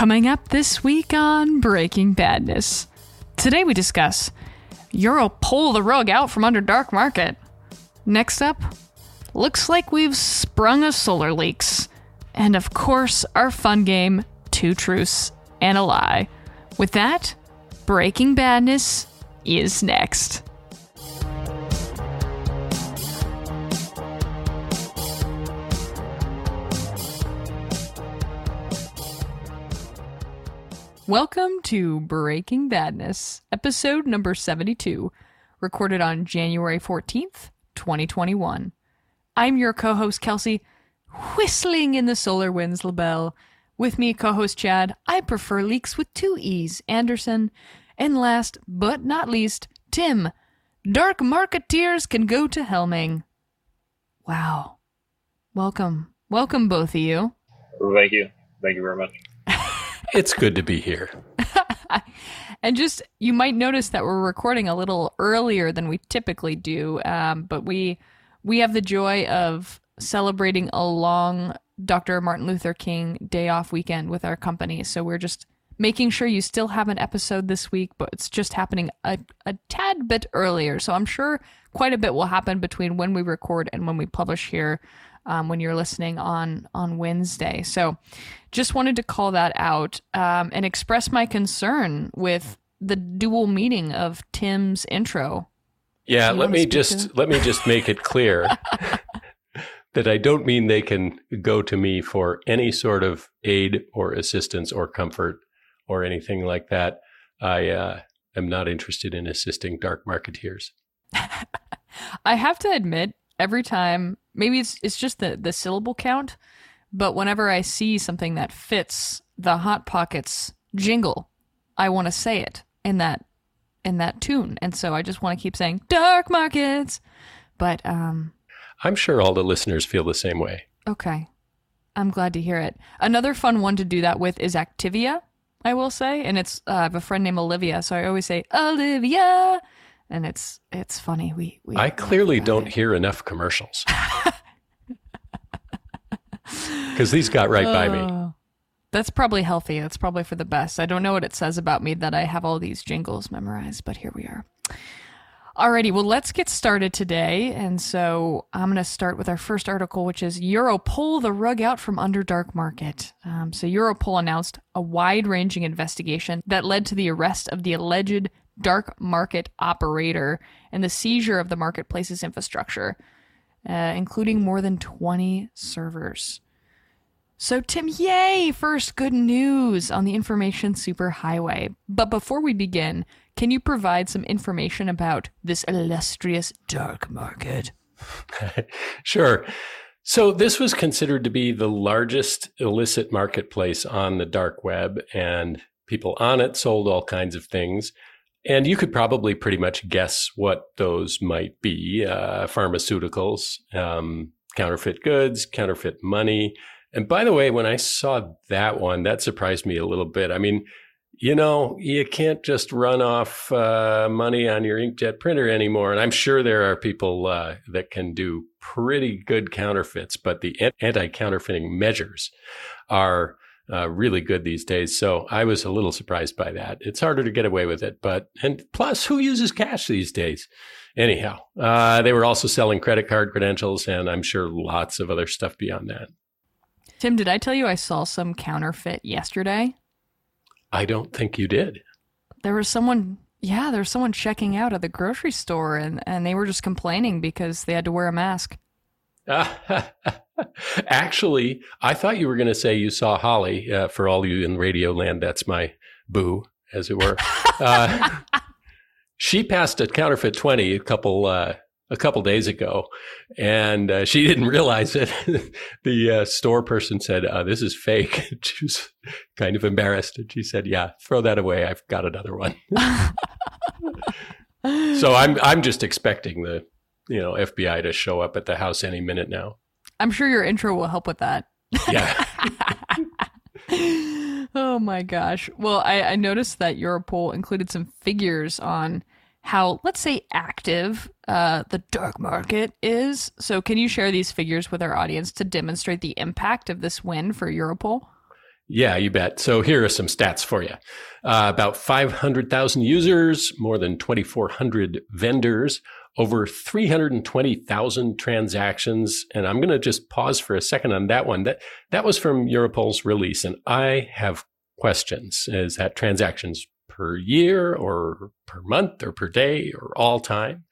Coming up this week on Breaking Badness. Today we discuss Euro pull the rug out from under dark market. Next up, looks like we've sprung a solar leaks. And of course, our fun game, Two Truths and a Lie. With that, Breaking Badness is next. Welcome to Breaking Badness, episode number 72, recorded on January 14th, 2021. I'm your co host, Kelsey, whistling in the solar winds, LaBelle. With me, co host Chad, I prefer leaks with two E's, Anderson. And last but not least, Tim. Dark marketeers can go to Helming. Wow. Welcome. Welcome, both of you. Thank you. Thank you very much. It's good to be here. And just, you might notice that we're recording a little earlier than we typically do, um, but we we have the joy of celebrating a long Dr. Martin Luther King day off weekend with our company. So we're just making sure you still have an episode this week, but it's just happening a, a tad bit earlier. So I'm sure quite a bit will happen between when we record and when we publish here. Um, when you're listening on on Wednesday, so just wanted to call that out um, and express my concern with the dual meaning of Tim's intro. Yeah, let me speak to just let me just make it clear that I don't mean they can go to me for any sort of aid or assistance or comfort or anything like that. I uh, am not interested in assisting dark marketeers. I have to admit, every time maybe it's it's just the the syllable count, but whenever I see something that fits the Hot Pockets jingle, I want to say it in that in that tune, and so I just want to keep saying dark markets. But um, I'm sure all the listeners feel the same way. okay, I'm glad to hear it. Another fun one to do that with is Activia. I will say, and it's uh, I have a friend named Olivia, so I always say Olivia, and it's it's funny. We, we I clearly don't it. hear enough commercials because these got right by me. Oh. That's probably healthy. That's probably for the best. I don't know what it says about me that I have all these jingles memorized, but here we are. Alrighty, well, let's get started today. And so I'm going to start with our first article, which is Euro pull the rug out from under dark market. Um, so Europol announced a wide-ranging investigation that led to the arrest of the alleged dark market operator and the seizure of the marketplace's infrastructure, uh, including more than 20 servers. So, Tim, yay! First, good news on the information superhighway. But before we begin, can you provide some information about this illustrious dark market? Sure. So this was considered to be the largest illicit marketplace on the dark web, and people on it sold all kinds of things. And you could probably pretty much guess what those might be uh, pharmaceuticals, um, counterfeit goods, counterfeit money. And by the way, when I saw that one, that surprised me a little bit. I mean, you know, you can't just run off uh, money on your inkjet printer anymore. And I'm sure there are people uh, that can do pretty good counterfeits, but the anti counterfeiting measures are uh, really good these days. So I was a little surprised by that. It's harder to get away with it, but, and plus, who uses cash these days? Anyhow, uh, they were also selling credit card credentials and I'm sure lots of other stuff beyond that. Tim, did I tell you I saw some counterfeit yesterday? I don't think you did. There was someone, yeah, there was someone checking out at the grocery store and, and they were just complaining because they had to wear a mask. Actually, I thought you were going to say you saw Holly. Uh, for all you in radio land, that's my boo, as it were. Uh, she passed a counterfeit twenty a couple uh, a couple days ago, and uh, she didn't realize it. the uh, store person said, uh, "This is fake." she was kind of embarrassed, and she said, "Yeah, throw that away. I've got another one." so I'm I'm just expecting the you know FBI to show up at the house any minute now. I'm sure your intro will help with that. Yeah. oh my gosh. Well, I, I noticed that Europol included some figures on how, let's say, active uh, the dark market is. So, can you share these figures with our audience to demonstrate the impact of this win for Europol? Yeah, you bet. So here are some stats for you. Uh, about 500,000 users, more than 2,400 vendors, over 320,000 transactions. And I'm going to just pause for a second on that one. That, that was from Europol's release. And I have questions. Is that transactions per year or per month or per day or all time.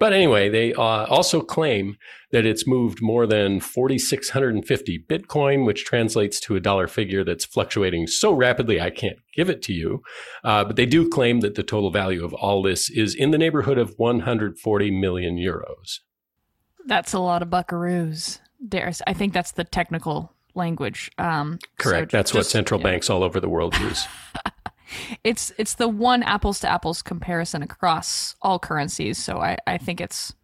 But anyway, they uh, also claim that it's moved more than 4,650 Bitcoin, which translates to a dollar figure that's fluctuating so rapidly I can't give it to you. Uh, but they do claim that the total value of all this is in the neighborhood of 140 million euros. That's a lot of buckaroos. Darius, I think that's the technical language. Um, Correct. So that's just, what central yeah. banks all over the world use. it's it's the one apples to apples comparison across all currencies. So I, I think it's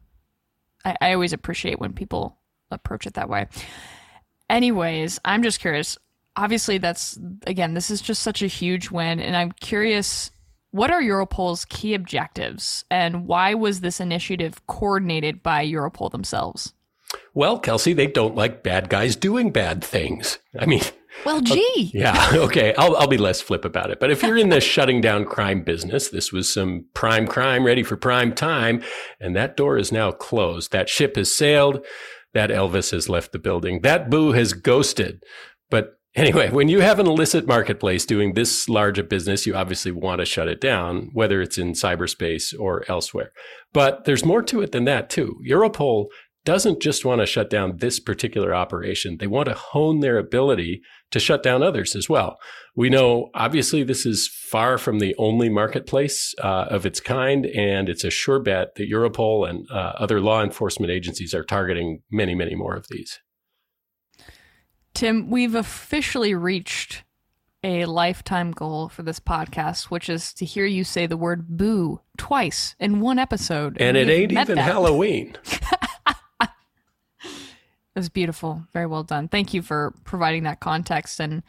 I, I always appreciate when people approach it that way. Anyways, I'm just curious. Obviously, that's again, this is just such a huge win, and I'm curious what are Europol's key objectives and why was this initiative coordinated by Europol themselves? Well, Kelsey, they don't like bad guys doing bad things. I mean, well, gee. yeah. Okay. I'll, I'll be less flip about it. But if you're in the shutting down crime business, this was some prime crime ready for prime time. And that door is now closed. That ship has sailed. That Elvis has left the building. That boo has ghosted. But anyway, when you have an illicit marketplace doing this large a business, you obviously want to shut it down, whether it's in cyberspace or elsewhere. But there's more to it than that, too. Europol doesn't just want to shut down this particular operation. They want to hone their ability to shut down others as well. We know, obviously, this is far from the only marketplace uh, of its kind, and it's a sure bet that Europol and uh, other law enforcement agencies are targeting many, many more of these. Tim, we've officially reached a lifetime goal for this podcast, which is to hear you say the word boo twice in one episode. And, and it ain't even that. Halloween. It was beautiful. Very well done. Thank you for providing that context. And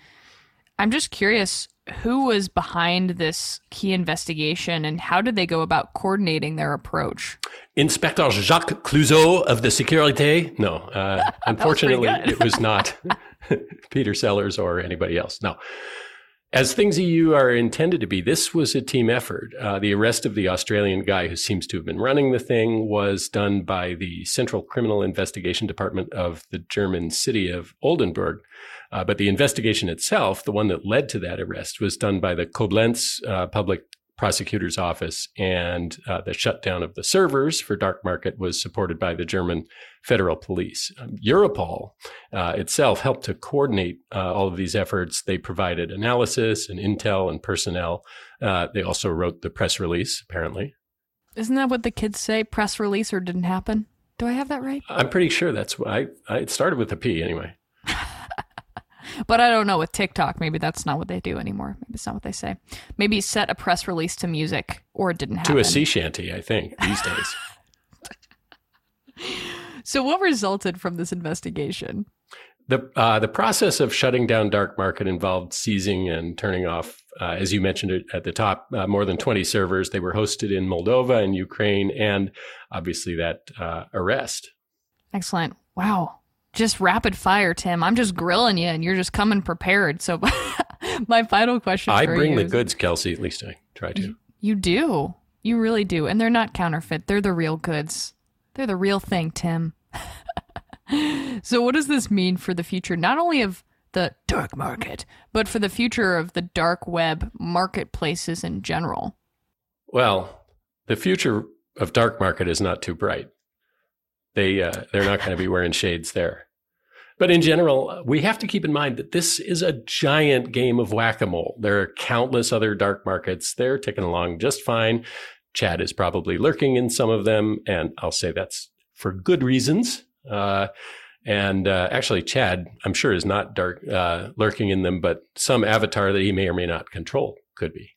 I'm just curious who was behind this key investigation and how did they go about coordinating their approach? Inspector Jacques Clouseau of the Sécurité. No, uh, unfortunately, was it was not Peter Sellers or anybody else. No. As things EU are intended to be, this was a team effort. Uh, the arrest of the Australian guy who seems to have been running the thing was done by the Central Criminal Investigation Department of the German city of Oldenburg. Uh, but the investigation itself, the one that led to that arrest, was done by the Koblenz uh, Public prosecutor's office, and uh, the shutdown of the servers for dark market was supported by the German federal police. Um, Europol uh, itself helped to coordinate uh, all of these efforts. They provided analysis and intel and personnel. Uh, they also wrote the press release, apparently. Isn't that what the kids say? Press release or didn't happen? Do I have that right? I'm pretty sure that's what I, I it started with a P anyway. But I don't know with TikTok, maybe that's not what they do anymore. Maybe it's not what they say. Maybe set a press release to music, or it didn't happen. To a sea shanty, I think these days. so, what resulted from this investigation? The uh, the process of shutting down dark market involved seizing and turning off, uh, as you mentioned it at the top, uh, more than twenty servers. They were hosted in Moldova and Ukraine, and obviously that uh, arrest. Excellent. Wow just rapid fire, Tim. I'm just grilling you, and you're just coming prepared. So, my final question: I bring the goods, Kelsey. At least I try to. You, you do. You really do, and they're not counterfeit. They're the real goods. They're the real thing, Tim. so, what does this mean for the future, not only of the dark market, but for the future of the dark web marketplaces in general? Well, the future of dark market is not too bright. They uh, they're not going to be wearing shades there. But in general, we have to keep in mind that this is a giant game of whack a mole. There are countless other dark markets. They're ticking along just fine. Chad is probably lurking in some of them, and I'll say that's for good reasons. Uh, and uh, actually, Chad, I'm sure, is not dark uh, lurking in them, but some avatar that he may or may not control could be.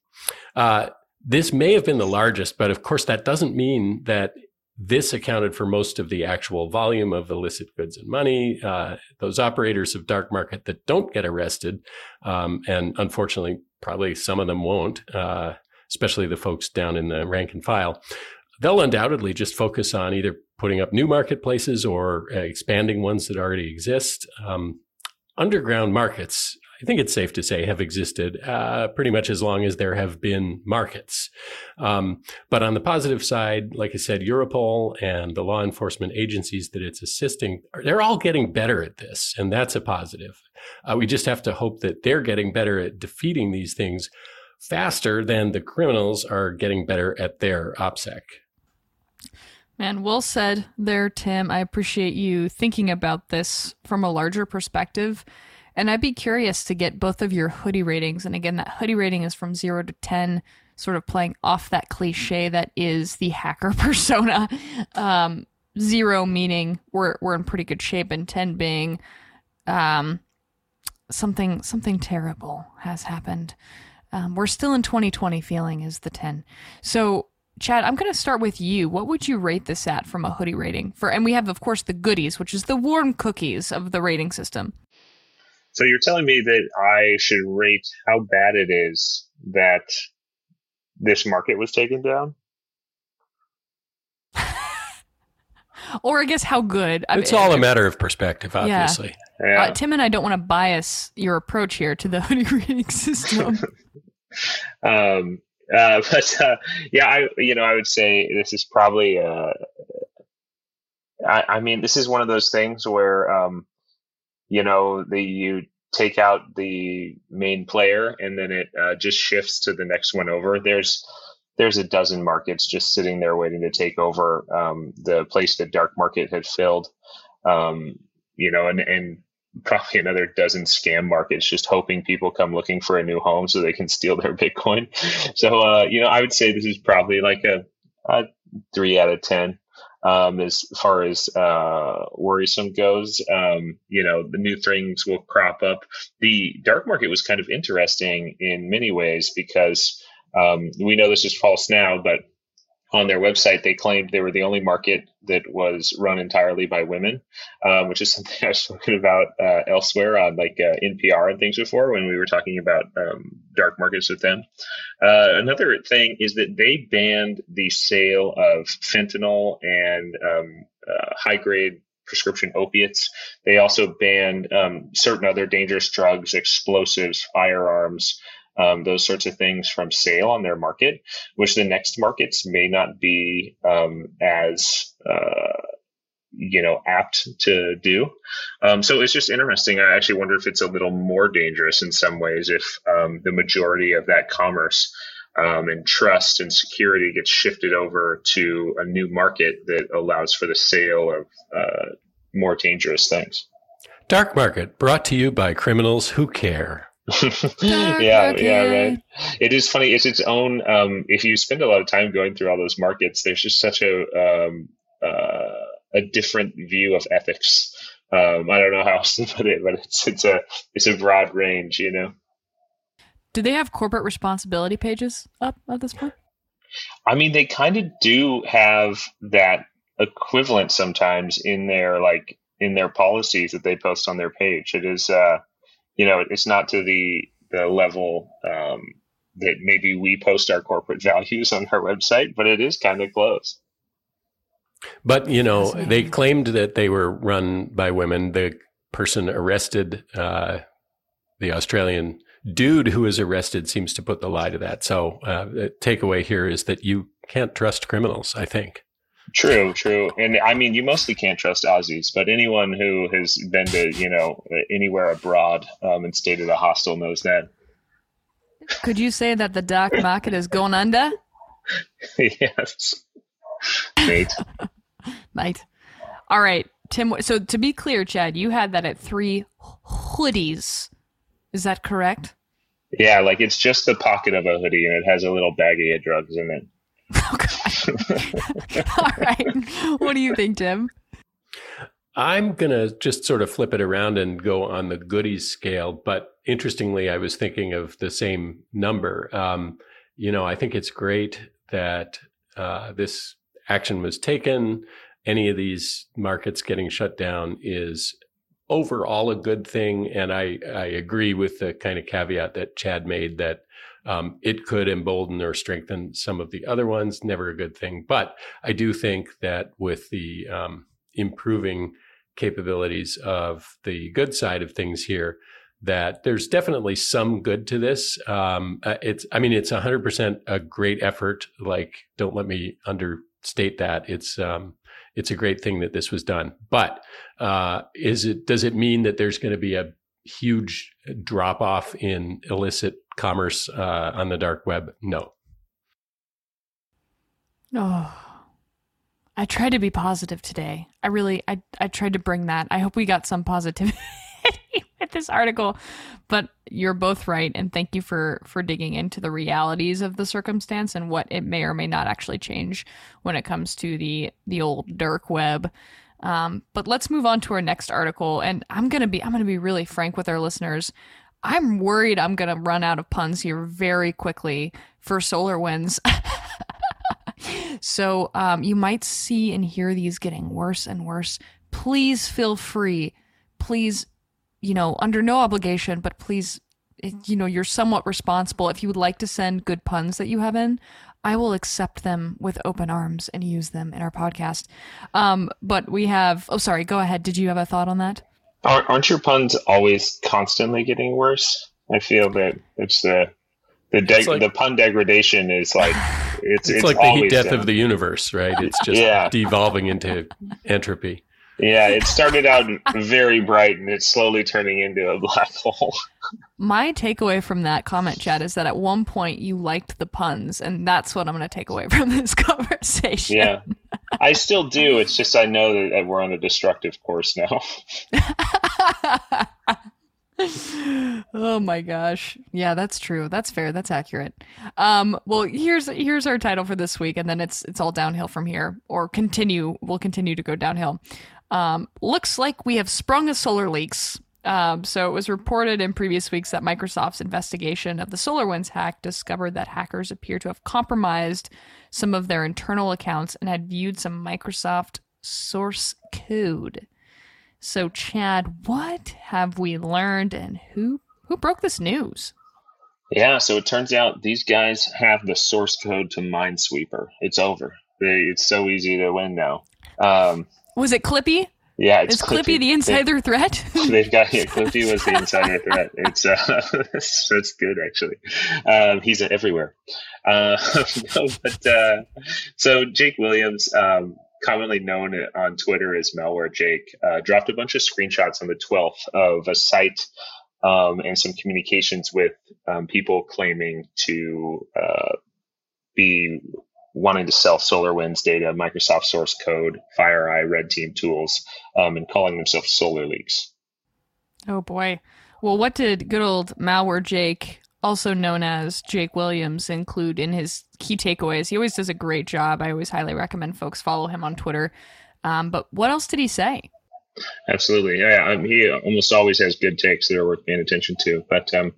Uh, this may have been the largest, but of course, that doesn't mean that this accounted for most of the actual volume of illicit goods and money. Uh, those operators of dark market that don't get arrested, um, and unfortunately, probably some of them won't, uh, especially the folks down in the rank and file, they'll undoubtedly just focus on either putting up new marketplaces or uh, expanding ones that already exist. Um, underground markets, I think it's safe to say, have existed uh, pretty much as long as there have been markets. Um, but on the positive side, like I said, Europol and the law enforcement agencies that it's assisting, they're all getting better at this, and that's a positive. Uh, we just have to hope that they're getting better at defeating these things faster than the criminals are getting better at their OPSEC. Man, well said there, Tim. I appreciate you thinking about this from a larger perspective. And I'd be curious to get both of your hoodie ratings. And again, that hoodie rating is from zero to 10, sort of playing off that cliche that is the hacker persona. Um, zero meaning we're, we're in pretty good shape, and 10 being um, something, something terrible has happened. Um, we're still in 2020 feeling is the 10. So, Chad, I'm going to start with you. What would you rate this at from a hoodie rating? For and we have of course the goodies, which is the warm cookies of the rating system. So you're telling me that I should rate how bad it is that this market was taken down? or I guess how good. It's I mean, all a matter of perspective, obviously. Yeah. yeah. Uh, Tim and I don't want to bias your approach here to the hoodie rating system. um, uh, but uh, yeah, I you know I would say this is probably. Uh, I, I mean, this is one of those things where um, you know the you take out the main player and then it uh, just shifts to the next one over. There's there's a dozen markets just sitting there waiting to take over um, the place that dark market had filled. Um, you know, and and probably another dozen scam markets just hoping people come looking for a new home so they can steal their Bitcoin. So, uh, you know, I would say this is probably like a, a three out of 10. Um, as far as uh, worrisome goes, um, you know, the new things will crop up. The dark market was kind of interesting in many ways because um, we know this is false now, but on their website, they claimed they were the only market that was run entirely by women, um, which is something I've spoken about uh, elsewhere on like uh, NPR and things before when we were talking about um, dark markets with them. Uh, another thing is that they banned the sale of fentanyl and um, uh, high grade prescription opiates. They also banned um, certain other dangerous drugs, explosives, firearms um, those sorts of things from sale on their market, which the next markets may not be um, as uh, you know apt to do. Um, so it's just interesting. I actually wonder if it's a little more dangerous in some ways if um, the majority of that commerce. Um, and trust and security gets shifted over to a new market that allows for the sale of uh, more dangerous things. Dark Market, brought to you by criminals who care. Yeah, yeah, right. It is funny. It's its own. Um, if you spend a lot of time going through all those markets, there's just such a um, uh, a different view of ethics. Um, I don't know how else to put it, but it's it's a it's a broad range, you know. Do they have corporate responsibility pages up at this point? I mean, they kind of do have that equivalent sometimes in their like in their policies that they post on their page. It is. Uh, you know, it's not to the the level um, that maybe we post our corporate values on our website, but it is kind of close. But you know, they claimed that they were run by women. The person arrested, uh, the Australian dude who was arrested, seems to put the lie to that. So, uh, the takeaway here is that you can't trust criminals. I think. True, true. And I mean, you mostly can't trust Aussies, but anyone who has been to, you know, anywhere abroad um, and stayed at a hostel knows that. Could you say that the dark market is going under? yes. Mate. Mate. All right, Tim. So to be clear, Chad, you had that at three hoodies. Is that correct? Yeah, like it's just the pocket of a hoodie and it has a little baggie of drugs in it. Oh, All right. What do you think, Tim? I'm going to just sort of flip it around and go on the goodies scale. But interestingly, I was thinking of the same number. Um, you know, I think it's great that uh, this action was taken. Any of these markets getting shut down is overall a good thing. And I, I agree with the kind of caveat that Chad made that um, it could embolden or strengthen some of the other ones. Never a good thing. But I do think that with the um, improving capabilities of the good side of things here that there's definitely some good to this. Um, uh, it's, I mean, it's 100% a great effort. Like, don't let me understate that. It's, um, it's a great thing that this was done. But uh, is it? Does it mean that there's going to be a huge drop off in illicit commerce uh, on the dark web? No. Oh, I tried to be positive today. I really, I, I tried to bring that. I hope we got some positivity with this article, but you're both right, and thank you for for digging into the realities of the circumstance and what it may or may not actually change when it comes to the the old dark web. Um, but let's move on to our next article, and I'm gonna be I'm gonna be really frank with our listeners. I'm worried I'm gonna run out of puns here very quickly for solar winds. so um, you might see and hear these getting worse and worse. Please feel free. Please, you know, under no obligation, but please, you know, you're somewhat responsible. If you would like to send good puns that you have in, I will accept them with open arms and use them in our podcast. Um, but we have, oh, sorry, go ahead. Did you have a thought on that? Aren't your puns always constantly getting worse? I feel that it's the the de- like, the pun degradation is like it's, it's, it's like the heat death of the universe, right? It's just yeah. devolving into entropy. Yeah, it started out very bright and it's slowly turning into a black hole. My takeaway from that comment Chad is that at one point you liked the puns, and that's what I'm going to take away from this conversation. Yeah, I still do. It's just I know that we're on a destructive course now. oh my gosh. Yeah, that's true. That's fair. That's accurate. Um, well, here's here's our title for this week, and then it's it's all downhill from here, or continue. We'll continue to go downhill. Um, looks like we have sprung a solar leaks. Um, so it was reported in previous weeks that Microsoft's investigation of the SolarWinds hack discovered that hackers appear to have compromised some of their internal accounts and had viewed some Microsoft source code. So, Chad, what have we learned, and who who broke this news? Yeah, so it turns out these guys have the source code to Minesweeper. It's over. It's so easy to win now. Um, Was it Clippy? Yeah, it's Is Clippy, Clippy the insider they, threat? they've got yeah, Clippy was the insider threat. It's uh, that's good actually. Um, he's everywhere. Uh, no, but uh, so Jake Williams, um, commonly known on Twitter as Malware Jake, uh, dropped a bunch of screenshots on the 12th of a site um, and some communications with um, people claiming to uh, be wanting to sell SolarWinds data, Microsoft source code, FireEye, Red Team tools, um, and calling themselves Solar Leaks. Oh boy. Well, what did good old Malware Jake also known as Jake Williams, include in his key takeaways. He always does a great job. I always highly recommend folks follow him on Twitter. Um, but what else did he say? Absolutely, yeah. Um, he almost always has good takes that are worth paying attention to. But um,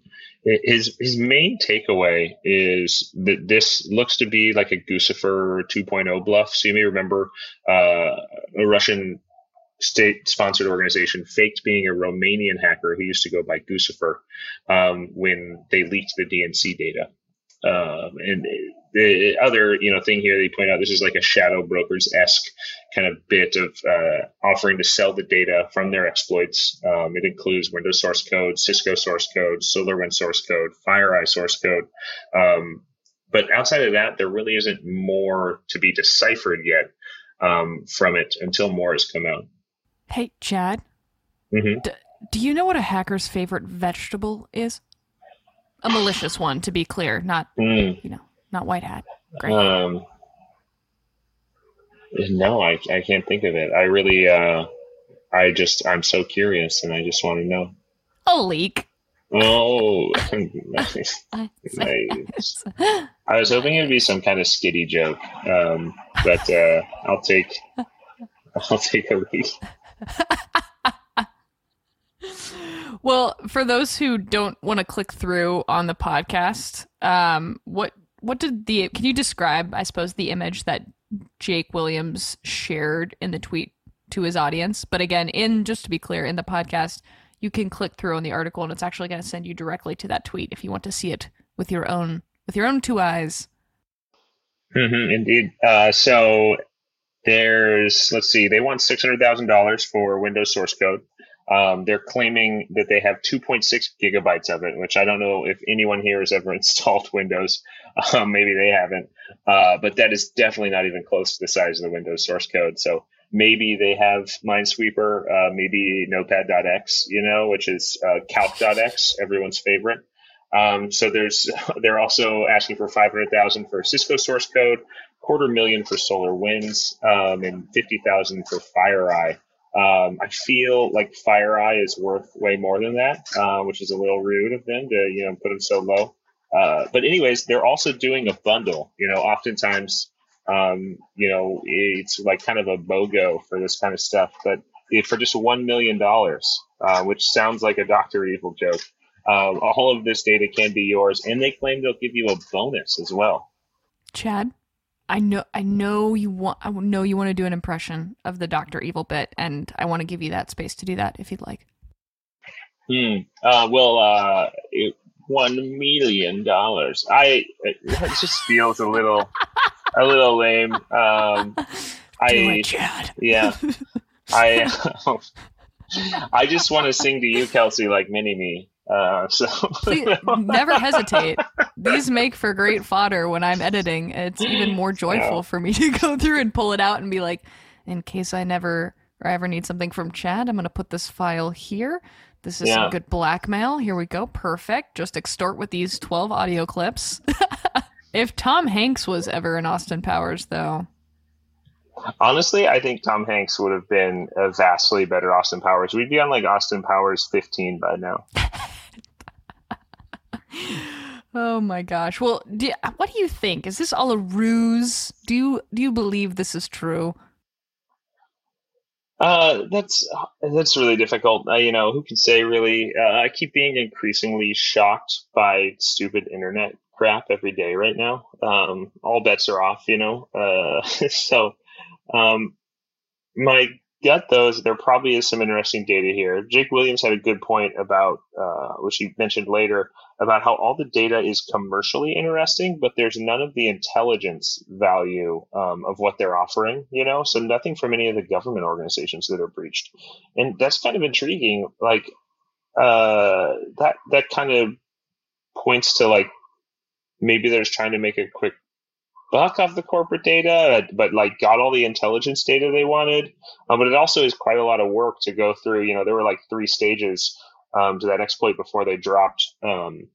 his his main takeaway is that this looks to be like a Guccifer 2.0 bluff. So you may remember uh, a Russian state sponsored organization faked being a Romanian hacker who used to go by Guccifer um, when they leaked the DNC data. Um, and the other you know thing here they point out this is like a Shadow Brokers esque kind of bit of uh, offering to sell the data from their exploits. Um, it includes Windows source code, Cisco source code, SolarWinds source code, FireEye source code. Um, but outside of that, there really isn't more to be deciphered yet um, from it until more has come out. Hey, Chad. Mm-hmm. D- do you know what a hacker's favorite vegetable is? A malicious one, to be clear, not mm. you know, not white hat. Great. Um, no, I I can't think of it. I really, uh, I just I'm so curious, and I just want to know. A leak. Oh, nice. nice. I was hoping it'd be some kind of skitty joke, um, but uh, I'll take I'll take a leak. Well, for those who don't want to click through on the podcast, um, what what did the can you describe? I suppose the image that Jake Williams shared in the tweet to his audience. But again, in just to be clear, in the podcast, you can click through on the article, and it's actually going to send you directly to that tweet if you want to see it with your own with your own two eyes. Mm-hmm, indeed. Uh, so there's let's see, they want six hundred thousand dollars for Windows source code. Um, they're claiming that they have 2.6 gigabytes of it, which I don't know if anyone here has ever installed Windows. Um, maybe they haven't, uh, but that is definitely not even close to the size of the Windows source code. So maybe they have Minesweeper, uh, maybe Notepad.x, you know, which is uh, Calc.x, everyone's favorite. Um, so there's they're also asking for 500,000 for Cisco source code, quarter million for SolarWinds, um, and 50,000 for FireEye. Um, I feel like FireEye is worth way more than that, uh, which is a little rude of them to you know put them so low. Uh, but anyways, they're also doing a bundle. You know, oftentimes, um, you know, it's like kind of a BOGO for this kind of stuff. But for just one million dollars, uh, which sounds like a Doctor Evil joke, uh, all of this data can be yours, and they claim they'll give you a bonus as well. Chad. I know I know you want I know you want to do an impression of the Doctor Evil bit, and I want to give you that space to do that if you'd like. Hmm. Uh, well, uh, it, one million dollars. I it, it just feels a little a little lame. Um, I it, Chad. yeah. I I just want to sing to you, Kelsey, like Mini Me. Uh, so Please, never hesitate. These make for great fodder when I'm editing. It's even more joyful yeah. for me to go through and pull it out and be like, in case I never or I ever need something from Chad, I'm going to put this file here. This is yeah. some good blackmail. Here we go. Perfect. Just extort with these 12 audio clips. if Tom Hanks was ever in Austin Powers, though. Honestly, I think Tom Hanks would have been a vastly better Austin Powers. We'd be on like Austin Powers 15 by now. Oh my gosh. Well, do, what do you think? Is this all a ruse? Do you do you believe this is true? Uh, that's that's really difficult. Uh, you know, who can say really? Uh, I keep being increasingly shocked by stupid internet crap every day right now. Um, all bets are off. You know, uh, so um, my gut though is there probably is some interesting data here. Jake Williams had a good point about, uh, which he mentioned later, about how all the data is commercially interesting, but there's none of the intelligence value um, of what they're offering. You know, so nothing from any of the government organizations that are breached, and that's kind of intriguing. Like uh, that that kind of points to like maybe they're just trying to make a quick buck off the corporate data, but like got all the intelligence data they wanted. Um, but it also is quite a lot of work to go through. You know, there were like three stages um, to that exploit before they dropped um,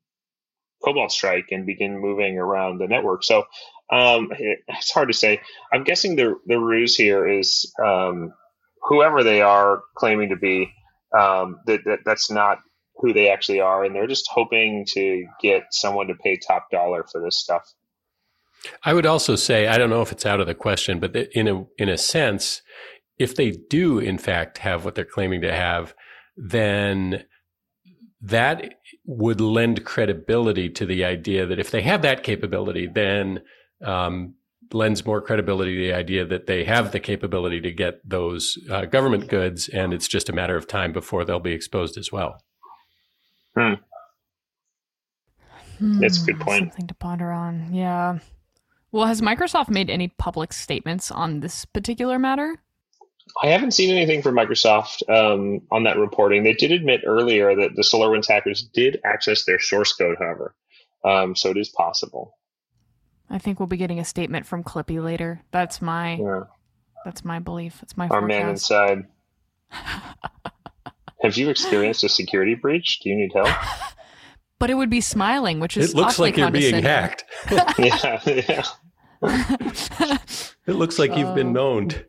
Cobalt Strike and begin moving around the network. So um, it, it's hard to say. I'm guessing the the ruse here is um, whoever they are claiming to be. Um, that, that that's not who they actually are, and they're just hoping to get someone to pay top dollar for this stuff. I would also say I don't know if it's out of the question, but in a in a sense, if they do in fact have what they're claiming to have, then that would lend credibility to the idea that if they have that capability, then um, lends more credibility to the idea that they have the capability to get those uh, government goods, and it's just a matter of time before they'll be exposed as well. Hmm. That's a good hmm, point. Something to ponder on. Yeah. Well, has Microsoft made any public statements on this particular matter? I haven't seen anything from Microsoft um, on that reporting. They did admit earlier that the SolarWinds hackers did access their source code, however, um, so it is possible. I think we'll be getting a statement from Clippy later. That's my yeah. that's my belief. That's my our forecast. man inside. Have you experienced a security breach? Do you need help? but it would be smiling, which is it looks like you're being hacked. yeah, yeah. it looks like you've been moaned.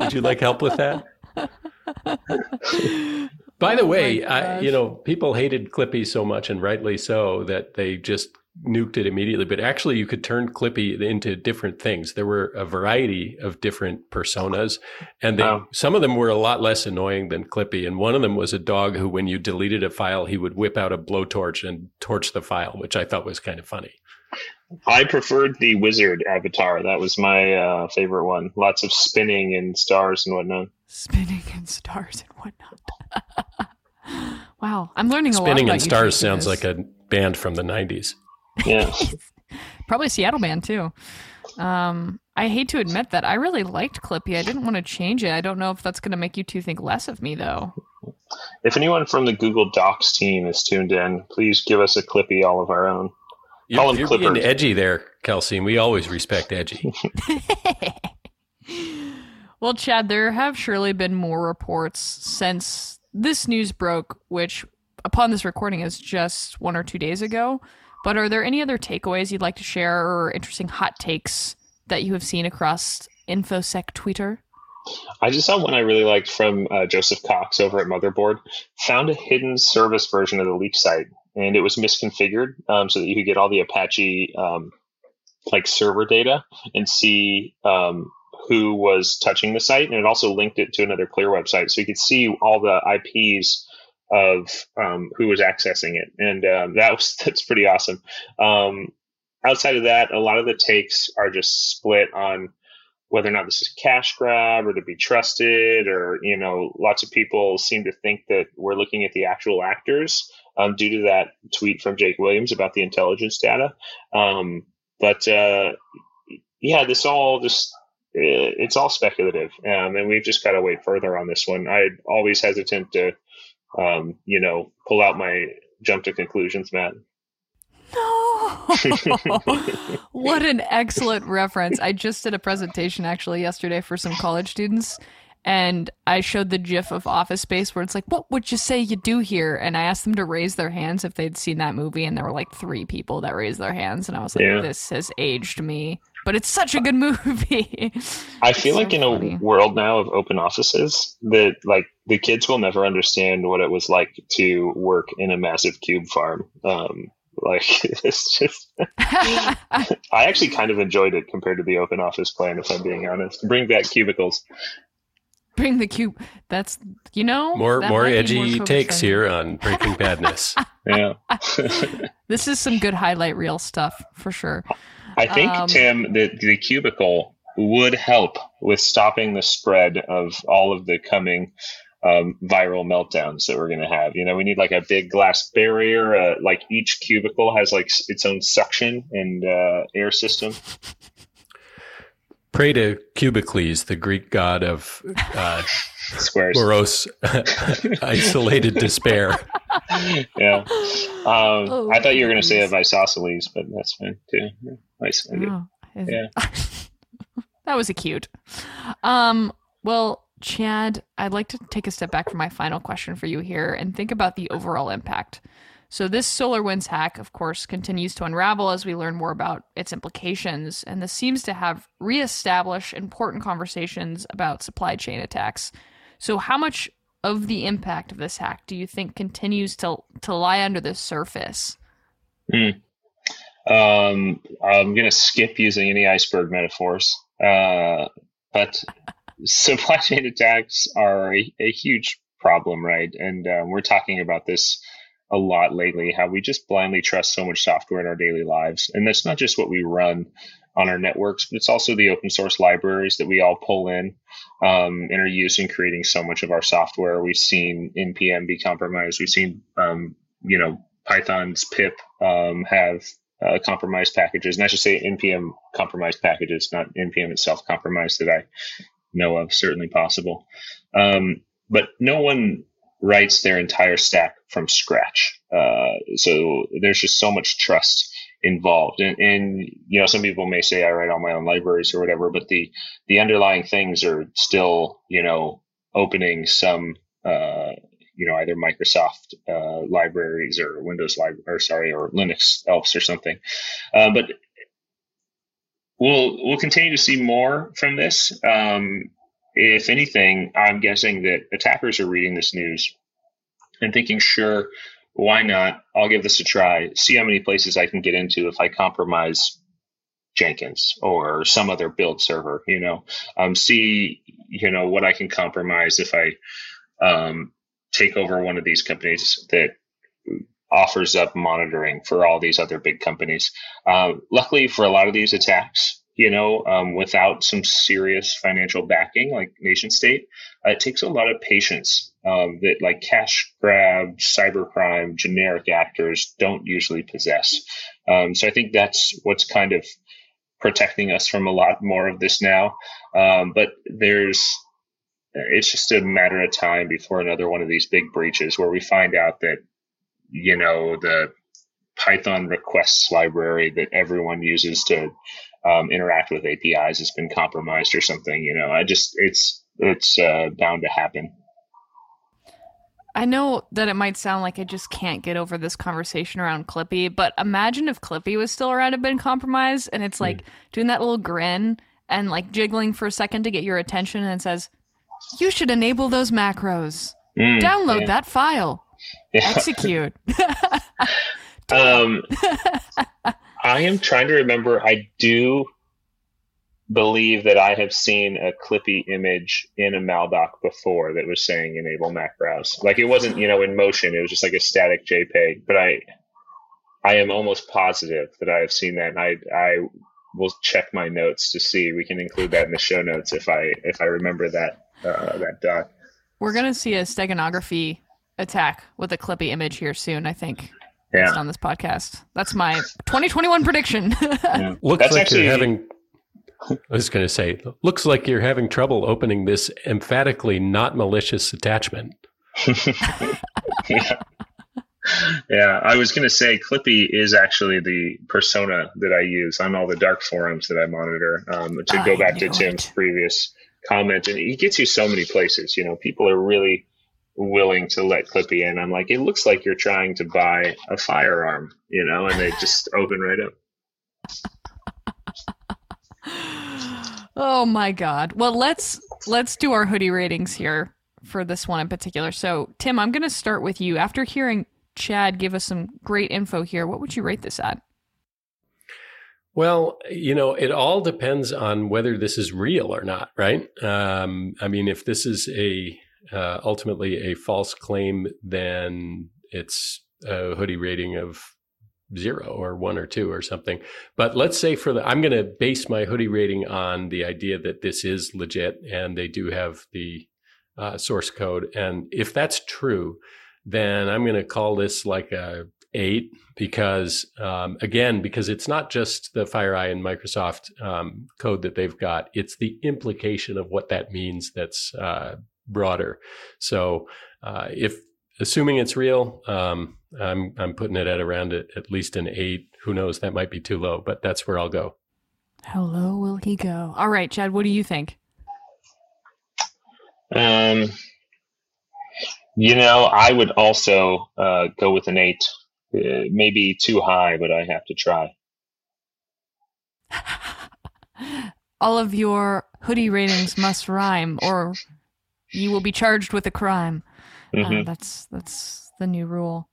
Would you like help with that? By the oh way, I, you know, people hated Clippy so much, and rightly so, that they just nuked it immediately. But actually, you could turn Clippy into different things. There were a variety of different personas, and they, wow. some of them were a lot less annoying than Clippy. And one of them was a dog who, when you deleted a file, he would whip out a blowtorch and torch the file, which I thought was kind of funny. I preferred the wizard avatar. That was my uh, favorite one. Lots of spinning and stars and whatnot. Spinning and stars and whatnot. wow, I'm learning a spinning lot. Spinning and stars sounds like a band from the '90s. Yeah, probably Seattle band too. Um, I hate to admit that I really liked Clippy. I didn't want to change it. I don't know if that's going to make you two think less of me, though. If anyone from the Google Docs team is tuned in, please give us a Clippy all of our own. You're, you're being edgy there, Kelsey. We always respect edgy. well, Chad, there have surely been more reports since this news broke, which upon this recording is just one or two days ago. But are there any other takeaways you'd like to share or interesting hot takes that you have seen across InfoSec Twitter? I just saw one I really liked from uh, Joseph Cox over at Motherboard. Found a hidden service version of the leak site, and it was misconfigured um, so that you could get all the Apache um, like server data and see um, who was touching the site, and it also linked it to another Clear website, so you could see all the IPs of um, who was accessing it, and um, that was that's pretty awesome. Um, outside of that, a lot of the takes are just split on whether or not this is a cash grab or to be trusted, or you know, lots of people seem to think that we're looking at the actual actors um, due to that tweet from Jake Williams about the intelligence data. Um, but uh, yeah, this all just it's all speculative, um, and we've just got to wait further on this one. I'm always hesitant to um, you know, pull out my jump to conclusions, mat. What an excellent reference. I just did a presentation actually yesterday for some college students and I showed the gif of Office Space where it's like, "What would you say you do here?" And I asked them to raise their hands if they'd seen that movie, and there were like three people that raised their hands, and I was like, yeah. "This has aged me." but it's such a good movie. I feel like in funny. a world now of open offices that like the kids will never understand what it was like to work in a massive cube farm. Um, like it's just I actually kind of enjoyed it compared to the open office plan if I'm being honest. Bring back cubicles. Bring the cube. That's you know more more edgy more takes here on Breaking Badness. yeah, this is some good highlight reel stuff for sure. I think um, Tim, the the cubicle would help with stopping the spread of all of the coming um, viral meltdowns that we're going to have. You know, we need like a big glass barrier. Uh, like each cubicle has like its own suction and uh, air system. Pray to Cubicles, the Greek god of uh, squares, morose, isolated despair. Yeah, um, oh, I thought you were going to say of isosceles, but that's fine too. Isolated. Oh, yeah, that was a cute. Um, well, Chad, I'd like to take a step back from my final question for you here and think about the overall impact. So, this SolarWinds hack, of course, continues to unravel as we learn more about its implications, and this seems to have reestablished important conversations about supply chain attacks. So, how much of the impact of this hack do you think continues to to lie under the surface? Hmm. Um, I'm going to skip using any iceberg metaphors, uh, but supply chain attacks are a, a huge problem, right? And um, we're talking about this a lot lately how we just blindly trust so much software in our daily lives. And that's not just what we run on our networks, but it's also the open source libraries that we all pull in um, and are used in creating so much of our software. We've seen NPM be compromised. We've seen, um, you know, Python's pip um, have uh, compromised packages. And I should say NPM compromised packages, not NPM itself compromised that I know of, certainly possible. Um, but no one writes their entire stack from scratch. Uh, so there's just so much trust involved. And, and, you know, some people may say I write all my own libraries or whatever, but the, the underlying things are still, you know, opening some, uh, you know, either Microsoft uh, libraries or Windows library, or sorry, or Linux Elves or something. Uh, but we'll we'll continue to see more from this. Um, if anything, I'm guessing that attackers are reading this news and thinking, sure, why not? I'll give this a try. See how many places I can get into if I compromise Jenkins or some other build server. You know, um, see you know what I can compromise if I um, take over one of these companies that offers up monitoring for all these other big companies. Uh, luckily, for a lot of these attacks, you know, um, without some serious financial backing like nation state, uh, it takes a lot of patience um, that like cash grab, cybercrime, generic actors don't usually possess. Um, so I think that's what's kind of protecting us from a lot more of this now. Um, but there's it's just a matter of time before another one of these big breaches where we find out that you know the Python requests library that everyone uses to um, interact with APIs has been compromised or something. You know, I just it's it's uh, bound to happen. I know that it might sound like I just can't get over this conversation around Clippy, but imagine if Clippy was still around and been compromised and it's like mm. doing that little grin and like jiggling for a second to get your attention and it says, You should enable those macros. Mm, Download yeah. that file. Yeah. Execute. um I am trying to remember I do believe that I have seen a Clippy image in a Maldoc before that was saying enable macros. Like it wasn't, you know, in motion. It was just like a static JPEG. But I, I am almost positive that I have seen that. And I, I will check my notes to see. We can include that in the show notes if I, if I remember that, uh, that doc. We're gonna see a steganography attack with a Clippy image here soon. I think. Yeah. on this podcast. That's my 2021 prediction. yeah. Looks That's like actually, you're having I was going to say, looks like you're having trouble opening this emphatically not malicious attachment. yeah. Yeah, I was going to say Clippy is actually the persona that I use on all the dark forums that I monitor. Um, to I go back to Tim's it. previous comment, and he gets you so many places. You know, people are really willing to let Clippy in. I'm like, it looks like you're trying to buy a firearm, you know, and they just open right up. Oh my god. Well, let's let's do our hoodie ratings here for this one in particular. So, Tim, I'm going to start with you. After hearing Chad give us some great info here, what would you rate this at? Well, you know, it all depends on whether this is real or not, right? Um, I mean, if this is a uh, ultimately a false claim, then it's a hoodie rating of zero or one or two or something. But let's say for the, I'm going to base my hoodie rating on the idea that this is legit and they do have the uh, source code. And if that's true, then I'm going to call this like a eight because um, again because it's not just the FireEye and Microsoft um, code that they've got; it's the implication of what that means that's uh, broader. So uh, if assuming it's real, um, I'm I'm putting it at around a, at least an eight. Who knows? That might be too low, but that's where I'll go. How low will he go? All right, Chad. What do you think? Um, you know, I would also uh, go with an eight. Uh, maybe too high, but I have to try. All of your hoodie ratings must rhyme, or you will be charged with a crime. Mm-hmm. Uh, that's that's the new rule.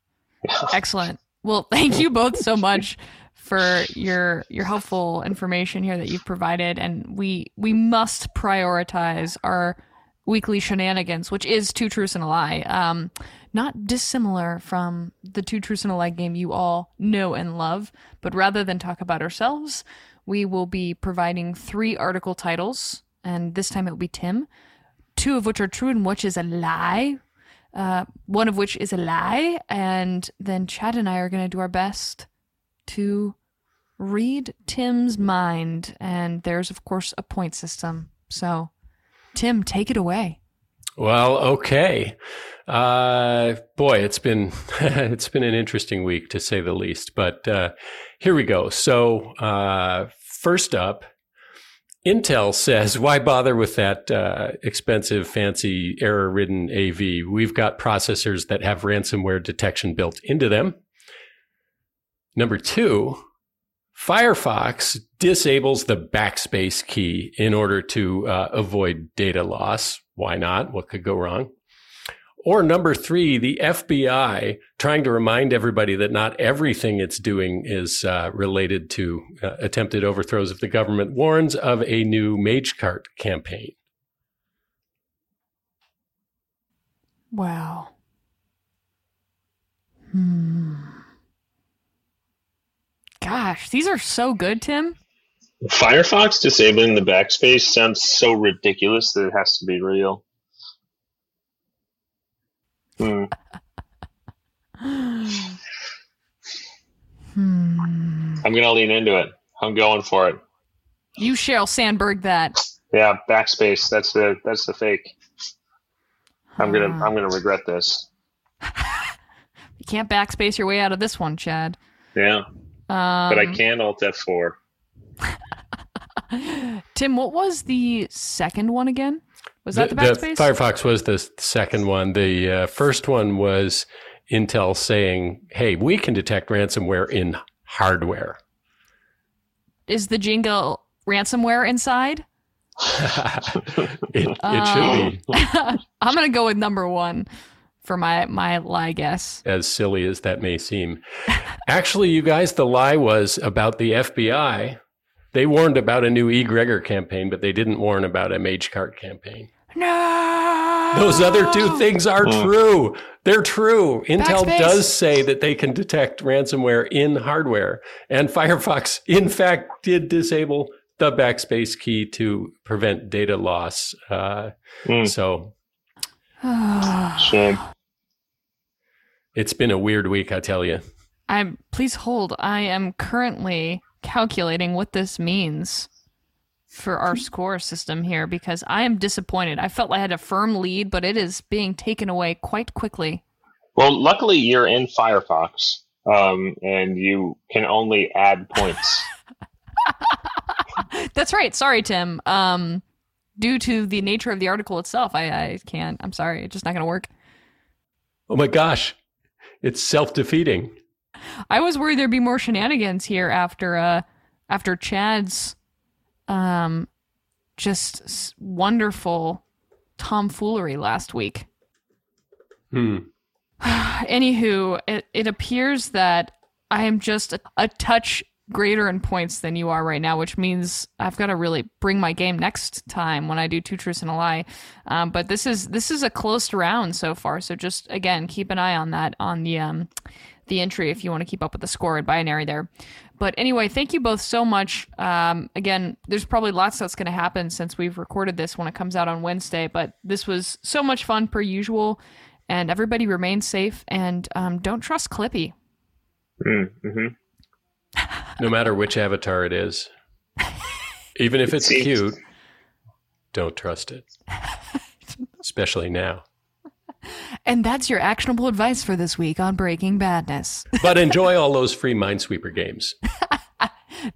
Excellent. Well, thank you both so much for your your helpful information here that you've provided, and we we must prioritize our weekly shenanigans, which is two truths and a lie. Um, not dissimilar from the two truths and a lie game you all know and love, but rather than talk about ourselves, we will be providing three article titles, and this time it will be Tim, two of which are true and which is a lie uh, one of which is a lie. And then Chad and I are going to do our best to read Tim's mind. And there's, of course, a point system. So, Tim, take it away. Well, okay. Uh, boy, it's been it's been an interesting week to say the least. But uh, here we go. So, uh, first up, Intel says, why bother with that uh, expensive, fancy, error ridden AV? We've got processors that have ransomware detection built into them. Number two, Firefox disables the backspace key in order to uh, avoid data loss. Why not? What could go wrong? Or number three, the FBI trying to remind everybody that not everything it's doing is uh, related to uh, attempted overthrows of the government, warns of a new MageCart campaign. Wow. Hmm. Gosh, these are so good, Tim. Firefox disabling the backspace sounds so ridiculous that it has to be real. Hmm. hmm. I'm gonna lean into it. I'm going for it. You Sheryl Sandberg that. Yeah, backspace. That's the that's the fake. I'm gonna Ah. I'm gonna regret this. You can't backspace your way out of this one, Chad. Yeah, Um, but I can Alt F4. Tim, what was the second one again? Was that the, the backspace? Firefox was the second one. The uh, first one was Intel saying, "Hey, we can detect ransomware in hardware." Is the jingle ransomware inside? it, it should be I'm gonna go with number one for my my lie guess. as silly as that may seem. Actually, you guys, the lie was about the FBI. They warned about a new eGregor campaign, but they didn't warn about a MageCart campaign. No. Those other two things are Hmm. true. They're true. Intel Backspace. does say that they can detect ransomware in hardware, and Firefox, in fact, did disable the backspace key to prevent data loss. Uh, Hmm. So Shame. it's been a weird week, I tell you. I'm. Please hold. I am currently calculating what this means for our score system here because I am disappointed. I felt I had a firm lead, but it is being taken away quite quickly. Well, luckily you're in Firefox, um, and you can only add points. That's right. Sorry, Tim. Um, due to the nature of the article itself, I, I can't. I'm sorry. It's just not going to work. Oh my gosh, it's self defeating. I was worried there'd be more shenanigans here after uh after Chad's um just wonderful tomfoolery last week. Hmm. Anywho, it, it appears that I am just a, a touch greater in points than you are right now, which means I've got to really bring my game next time when I do two truths and a lie. Um, but this is this is a close round so far, so just again keep an eye on that on the um, the entry if you want to keep up with the score in binary there. But anyway, thank you both so much. Um, again, there's probably lots that's going to happen since we've recorded this when it comes out on Wednesday. But this was so much fun per usual, and everybody remain safe and um, don't trust Clippy. mm-hmm. No matter which avatar it is, even if it's Seems- cute, don't trust it. Especially now. And that's your actionable advice for this week on Breaking Badness. But enjoy all those free Minesweeper games.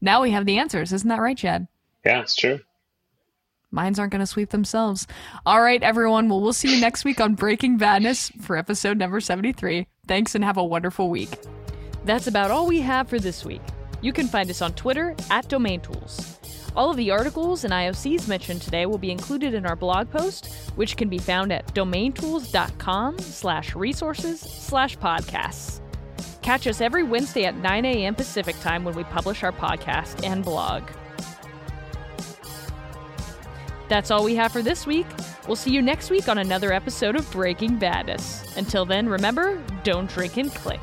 now we have the answers, isn't that right, Chad? Yeah, it's true. Mines aren't going to sweep themselves. All right, everyone. Well, we'll see you next week on Breaking Badness for episode number 73. Thanks and have a wonderful week. That's about all we have for this week. You can find us on Twitter at Domain Tools. All of the articles and IOCs mentioned today will be included in our blog post, which can be found at domaintools.com slash resources slash podcasts. Catch us every Wednesday at 9 a.m. Pacific time when we publish our podcast and blog. That's all we have for this week. We'll see you next week on another episode of Breaking Badness. Until then, remember, don't drink and click.